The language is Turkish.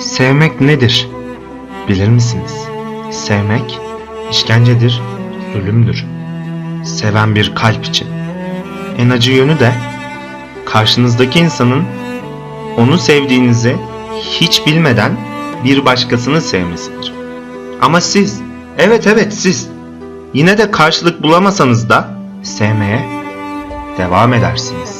Sevmek nedir? Bilir misiniz? Sevmek işkencedir, ölümdür. Seven bir kalp için. En acı yönü de karşınızdaki insanın onu sevdiğinizi hiç bilmeden bir başkasını sevmesidir. Ama siz, evet evet siz yine de karşılık bulamasanız da sevmeye devam edersiniz.